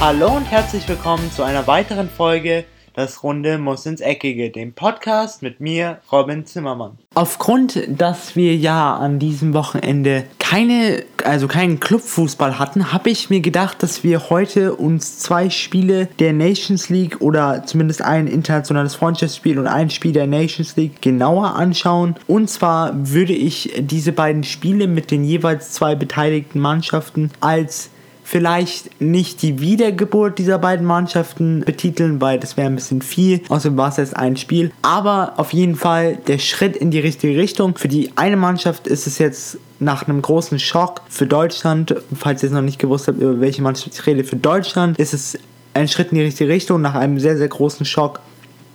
Hallo und herzlich willkommen zu einer weiteren Folge Das Runde muss ins Eckige, dem Podcast mit mir, Robin Zimmermann. Aufgrund, dass wir ja an diesem Wochenende keine, also keinen Clubfußball hatten, habe ich mir gedacht, dass wir heute uns zwei Spiele der Nations League oder zumindest ein internationales Freundschaftsspiel und ein Spiel der Nations League genauer anschauen. Und zwar würde ich diese beiden Spiele mit den jeweils zwei beteiligten Mannschaften als vielleicht nicht die Wiedergeburt dieser beiden Mannschaften betiteln, weil das wäre ein bisschen viel. Außerdem war es erst ein Spiel. Aber auf jeden Fall der Schritt in die richtige Richtung. Für die eine Mannschaft ist es jetzt nach einem großen Schock für Deutschland, falls ihr es noch nicht gewusst habt, über welche Mannschaft ich rede, für Deutschland ist es ein Schritt in die richtige Richtung nach einem sehr, sehr großen Schock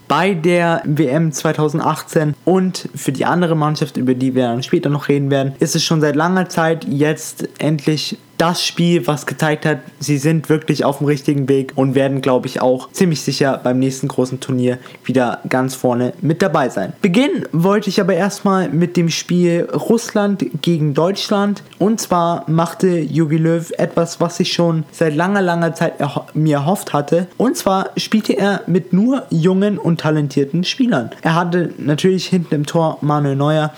bei der WM 2018 und für die andere Mannschaft, über die wir dann später noch reden werden, ist es schon seit langer Zeit jetzt endlich das Spiel, was gezeigt hat, sie sind wirklich auf dem richtigen Weg und werden, glaube ich, auch ziemlich sicher beim nächsten großen Turnier wieder ganz vorne mit dabei sein. Beginnen wollte ich aber erstmal mit dem Spiel Russland gegen Deutschland. Und zwar machte Jogi Löw etwas, was ich schon seit langer, langer Zeit erho mir erhofft hatte. Und zwar spielte er mit nur jungen und talentierten Spielern. Er hatte natürlich hinten im Tor Manuel Neuer,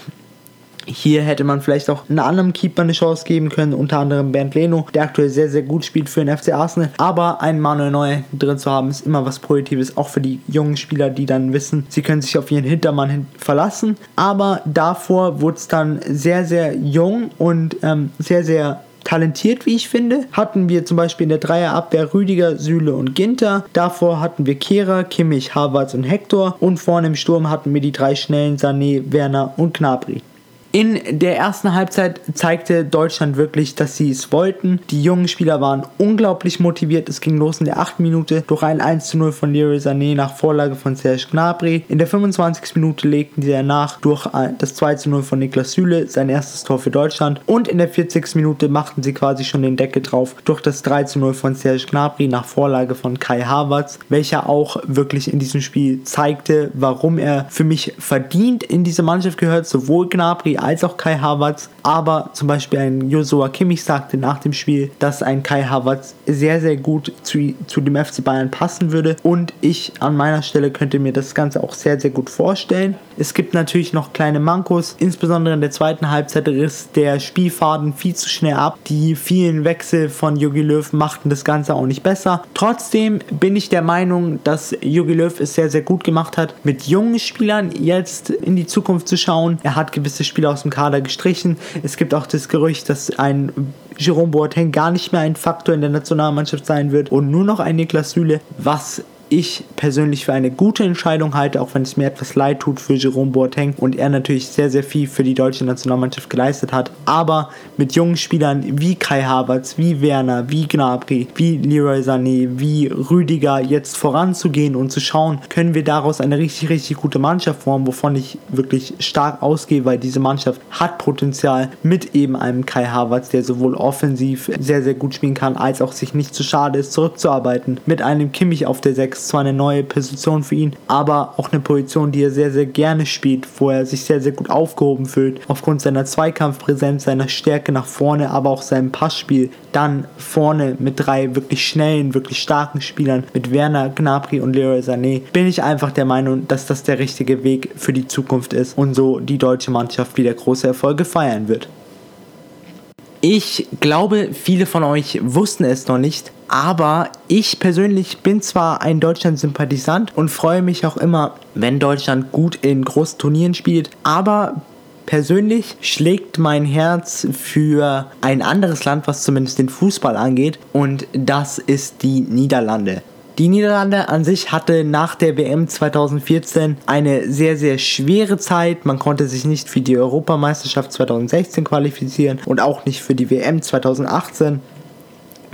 hier hätte man vielleicht auch einem anderen Keeper eine Chance geben können, unter anderem Bernd Leno, der aktuell sehr, sehr gut spielt für den FC Arsenal. Aber einen Manuel Neuer drin zu haben, ist immer was Positives, auch für die jungen Spieler, die dann wissen, sie können sich auf ihren Hintermann hin verlassen. Aber davor wurde es dann sehr, sehr jung und ähm, sehr, sehr talentiert, wie ich finde. Hatten wir zum Beispiel in der Dreierabwehr Rüdiger, Süle und Ginter. Davor hatten wir Kehrer, Kimmich, Havertz und Hector. Und vorne im Sturm hatten wir die drei schnellen Sané, Werner und Knabri. In der ersten Halbzeit zeigte Deutschland wirklich, dass sie es wollten. Die jungen Spieler waren unglaublich motiviert. Es ging los in der 8. Minute durch ein 1 zu 0 von Leroy Sané nach Vorlage von Serge Gnabry. In der 25. Minute legten sie danach durch das 2 zu 0 von Niklas Süle sein erstes Tor für Deutschland. Und in der 40. Minute machten sie quasi schon den Deckel drauf durch das 3 zu 0 von Serge Gnabry nach Vorlage von Kai Havertz, welcher auch wirklich in diesem Spiel zeigte, warum er für mich verdient in diese Mannschaft gehört, sowohl Gnabry als auch Kai Havertz. Aber zum Beispiel ein Joshua Kimmich sagte nach dem Spiel, dass ein Kai Havertz sehr, sehr gut zu, zu dem FC Bayern passen würde. Und ich an meiner Stelle könnte mir das Ganze auch sehr, sehr gut vorstellen. Es gibt natürlich noch kleine Mankos. Insbesondere in der zweiten Halbzeit riss der Spielfaden viel zu schnell ab. Die vielen Wechsel von Jogi Löw machten das Ganze auch nicht besser. Trotzdem bin ich der Meinung, dass Jogi Löw es sehr, sehr gut gemacht hat, mit jungen Spielern jetzt in die Zukunft zu schauen. Er hat gewisse Spieler aus dem Kader gestrichen. Es gibt auch das Gerücht, dass ein Jerome Boateng gar nicht mehr ein Faktor in der Nationalmannschaft sein wird und nur noch ein Niklas Süle, was ich persönlich für eine gute Entscheidung halte, auch wenn es mir etwas leid tut für Jerome Boateng und er natürlich sehr, sehr viel für die deutsche Nationalmannschaft geleistet hat. Aber mit jungen Spielern wie Kai Havertz, wie Werner, wie Gnabry, wie Leroy Sané, wie Rüdiger jetzt voranzugehen und zu schauen, können wir daraus eine richtig, richtig gute Mannschaft formen, wovon ich wirklich stark ausgehe, weil diese Mannschaft hat Potenzial mit eben einem Kai Havertz, der sowohl offensiv sehr, sehr gut spielen kann, als auch sich nicht zu schade ist, zurückzuarbeiten. Mit einem Kimmich auf der 6 ist zwar eine neue Position für ihn, aber auch eine Position, die er sehr, sehr gerne spielt, wo er sich sehr, sehr gut aufgehoben fühlt. Aufgrund seiner Zweikampfpräsenz, seiner Stärke nach vorne, aber auch seinem Passspiel. Dann vorne mit drei wirklich schnellen, wirklich starken Spielern, mit Werner, Gnabry und Leroy Sané, bin ich einfach der Meinung, dass das der richtige Weg für die Zukunft ist und so die deutsche Mannschaft wieder große Erfolge feiern wird. Ich glaube, viele von euch wussten es noch nicht, aber ich persönlich bin zwar ein Deutschland-Sympathisant und freue mich auch immer, wenn Deutschland gut in großen Turnieren spielt, aber persönlich schlägt mein Herz für ein anderes Land, was zumindest den Fußball angeht, und das ist die Niederlande. Die Niederlande an sich hatte nach der WM 2014 eine sehr, sehr schwere Zeit. Man konnte sich nicht für die Europameisterschaft 2016 qualifizieren und auch nicht für die WM 2018.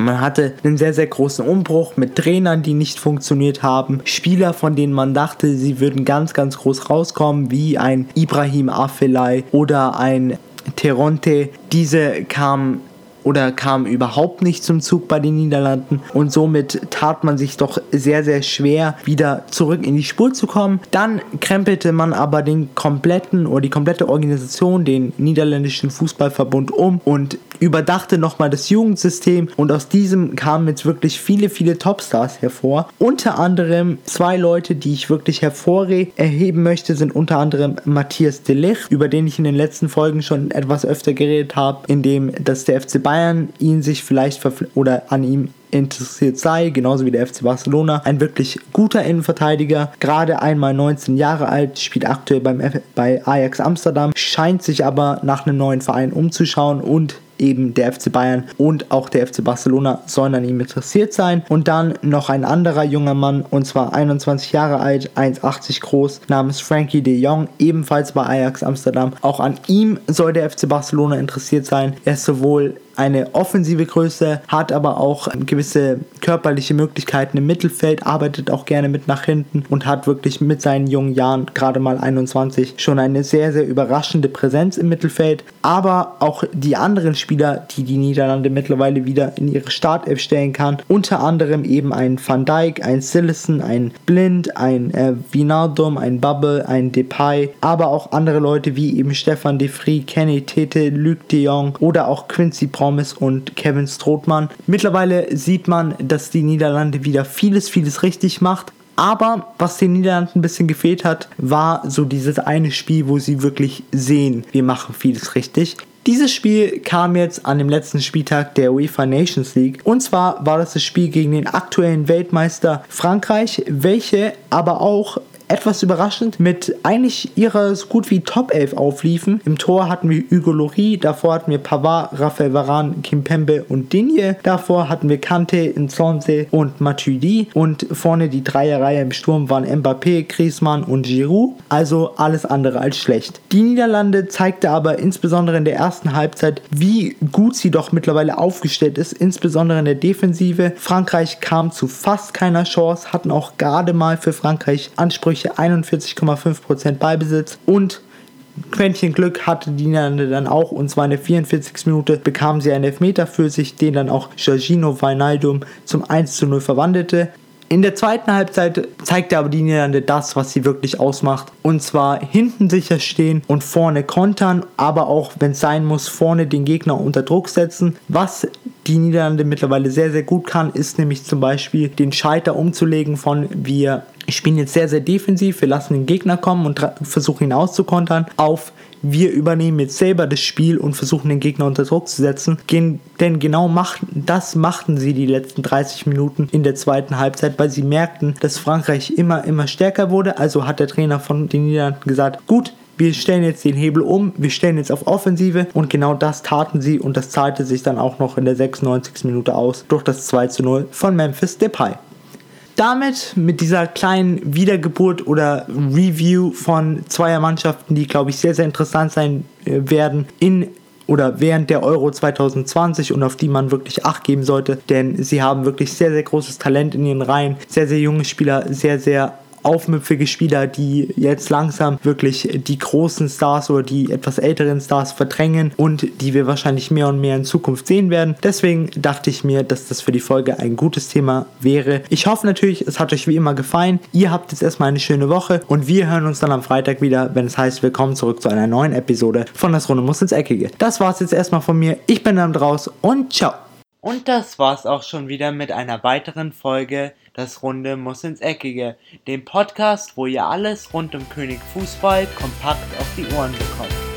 Man hatte einen sehr, sehr großen Umbruch mit Trainern, die nicht funktioniert haben. Spieler, von denen man dachte, sie würden ganz, ganz groß rauskommen, wie ein Ibrahim Afelai oder ein Teronte. Diese kamen oder kam überhaupt nicht zum Zug bei den Niederlanden und somit tat man sich doch sehr, sehr schwer, wieder zurück in die Spur zu kommen. Dann krempelte man aber den kompletten oder die komplette Organisation, den niederländischen Fußballverbund um und überdachte nochmal das Jugendsystem und aus diesem kamen jetzt wirklich viele, viele Topstars hervor. Unter anderem zwei Leute, die ich wirklich hervorheben möchte, sind unter anderem Matthias de Ligt, über den ich in den letzten Folgen schon etwas öfter geredet habe, indem dass der FC Bayern ihn sich vielleicht oder an ihm interessiert sei, genauso wie der FC Barcelona. Ein wirklich guter Innenverteidiger, gerade einmal 19 Jahre alt, spielt aktuell beim F bei Ajax Amsterdam, scheint sich aber nach einem neuen Verein umzuschauen und eben der FC Bayern und auch der FC Barcelona sollen an ihm interessiert sein. Und dann noch ein anderer junger Mann, und zwar 21 Jahre alt, 1,80 groß, namens Frankie de Jong, ebenfalls bei Ajax Amsterdam. Auch an ihm soll der FC Barcelona interessiert sein. Er ist sowohl eine offensive Größe, hat aber auch gewisse körperliche Möglichkeiten im Mittelfeld, arbeitet auch gerne mit nach hinten und hat wirklich mit seinen jungen Jahren, gerade mal 21, schon eine sehr, sehr überraschende Präsenz im Mittelfeld. Aber auch die anderen Spieler, die die Niederlande mittlerweile wieder in ihre Startelf stellen kann, unter anderem eben ein Van Dijk, ein Sillison, ein Blind, ein äh, Vinaldum, ein Bubble, ein Depay, aber auch andere Leute wie eben Stefan De Vries, Kenny Tete, Luc de Jong oder auch Quincy Promise und Kevin Strootmann. Mittlerweile sieht man, dass die Niederlande wieder vieles, vieles richtig macht. Aber was den Niederlanden ein bisschen gefehlt hat, war so dieses eine Spiel, wo sie wirklich sehen, wir machen vieles richtig. Dieses Spiel kam jetzt an dem letzten Spieltag der UEFA Nations League. Und zwar war das das Spiel gegen den aktuellen Weltmeister Frankreich, welche aber auch etwas überraschend mit eigentlich ihrer so gut wie Top 11 aufliefen. Im Tor hatten wir Hugo Lloris, davor hatten wir Pavard, Raphael Varane, Kimpembe und Digne. Davor hatten wir Kante, Nsonse und Matuidi und vorne die Dreierreihe im Sturm waren Mbappé, Griezmann und Giroud. Also alles andere als schlecht. Die Niederlande zeigte aber insbesondere in der ersten Halbzeit, wie gut sie doch mittlerweile aufgestellt ist, insbesondere in der Defensive. Frankreich kam zu fast keiner Chance, hatten auch gerade mal für Frankreich Ansprüche glückliche 41,5% Ballbesitz und Quäntchen Glück hatte die Niederlande dann auch und zwar in der 44. Minute bekamen sie einen Elfmeter für sich, den dann auch Jorginho Wijnaldum zum 1 zu 0 verwandelte. In der zweiten Halbzeit zeigte aber die Niederlande das, was sie wirklich ausmacht. Und zwar hinten sicher stehen und vorne kontern, aber auch, wenn es sein muss, vorne den Gegner unter Druck setzen. Was die Niederlande mittlerweile sehr, sehr gut kann, ist nämlich zum Beispiel den Scheiter umzulegen von wir spielen jetzt sehr, sehr defensiv, wir lassen den Gegner kommen und versuchen ihn auszukontern, auf wir übernehmen jetzt selber das Spiel und versuchen den Gegner unter Druck zu setzen. Denn genau machten, das machten sie die letzten 30 Minuten in der zweiten Halbzeit, weil sie merkten, dass Frankreich immer, immer stärker wurde. Also hat der Trainer von den Niederlanden gesagt, gut, wir stellen jetzt den Hebel um, wir stellen jetzt auf Offensive und genau das taten sie und das zahlte sich dann auch noch in der 96. Minute aus durch das 2 zu 0 von Memphis Depay damit, mit dieser kleinen Wiedergeburt oder Review von zweier Mannschaften, die, glaube ich, sehr, sehr interessant sein äh, werden in oder während der Euro 2020 und auf die man wirklich Acht geben sollte, denn sie haben wirklich sehr, sehr großes Talent in ihren Reihen, sehr, sehr junge Spieler, sehr, sehr aufmüpfige Spieler, die jetzt langsam wirklich die großen Stars oder die etwas älteren Stars verdrängen und die wir wahrscheinlich mehr und mehr in Zukunft sehen werden. Deswegen dachte ich mir, dass das für die Folge ein gutes Thema wäre. Ich hoffe natürlich, es hat euch wie immer gefallen. Ihr habt jetzt erstmal eine schöne Woche und wir hören uns dann am Freitag wieder, wenn es heißt, willkommen zurück zu einer neuen Episode von Das Runde muss ins Eckige. Das war's jetzt erstmal von mir. Ich bin dann draus und ciao. Und das war's auch schon wieder mit einer weiteren Folge Das Runde muss ins Eckige, dem Podcast, wo ihr alles rund um König Fußball kompakt auf die Ohren bekommt.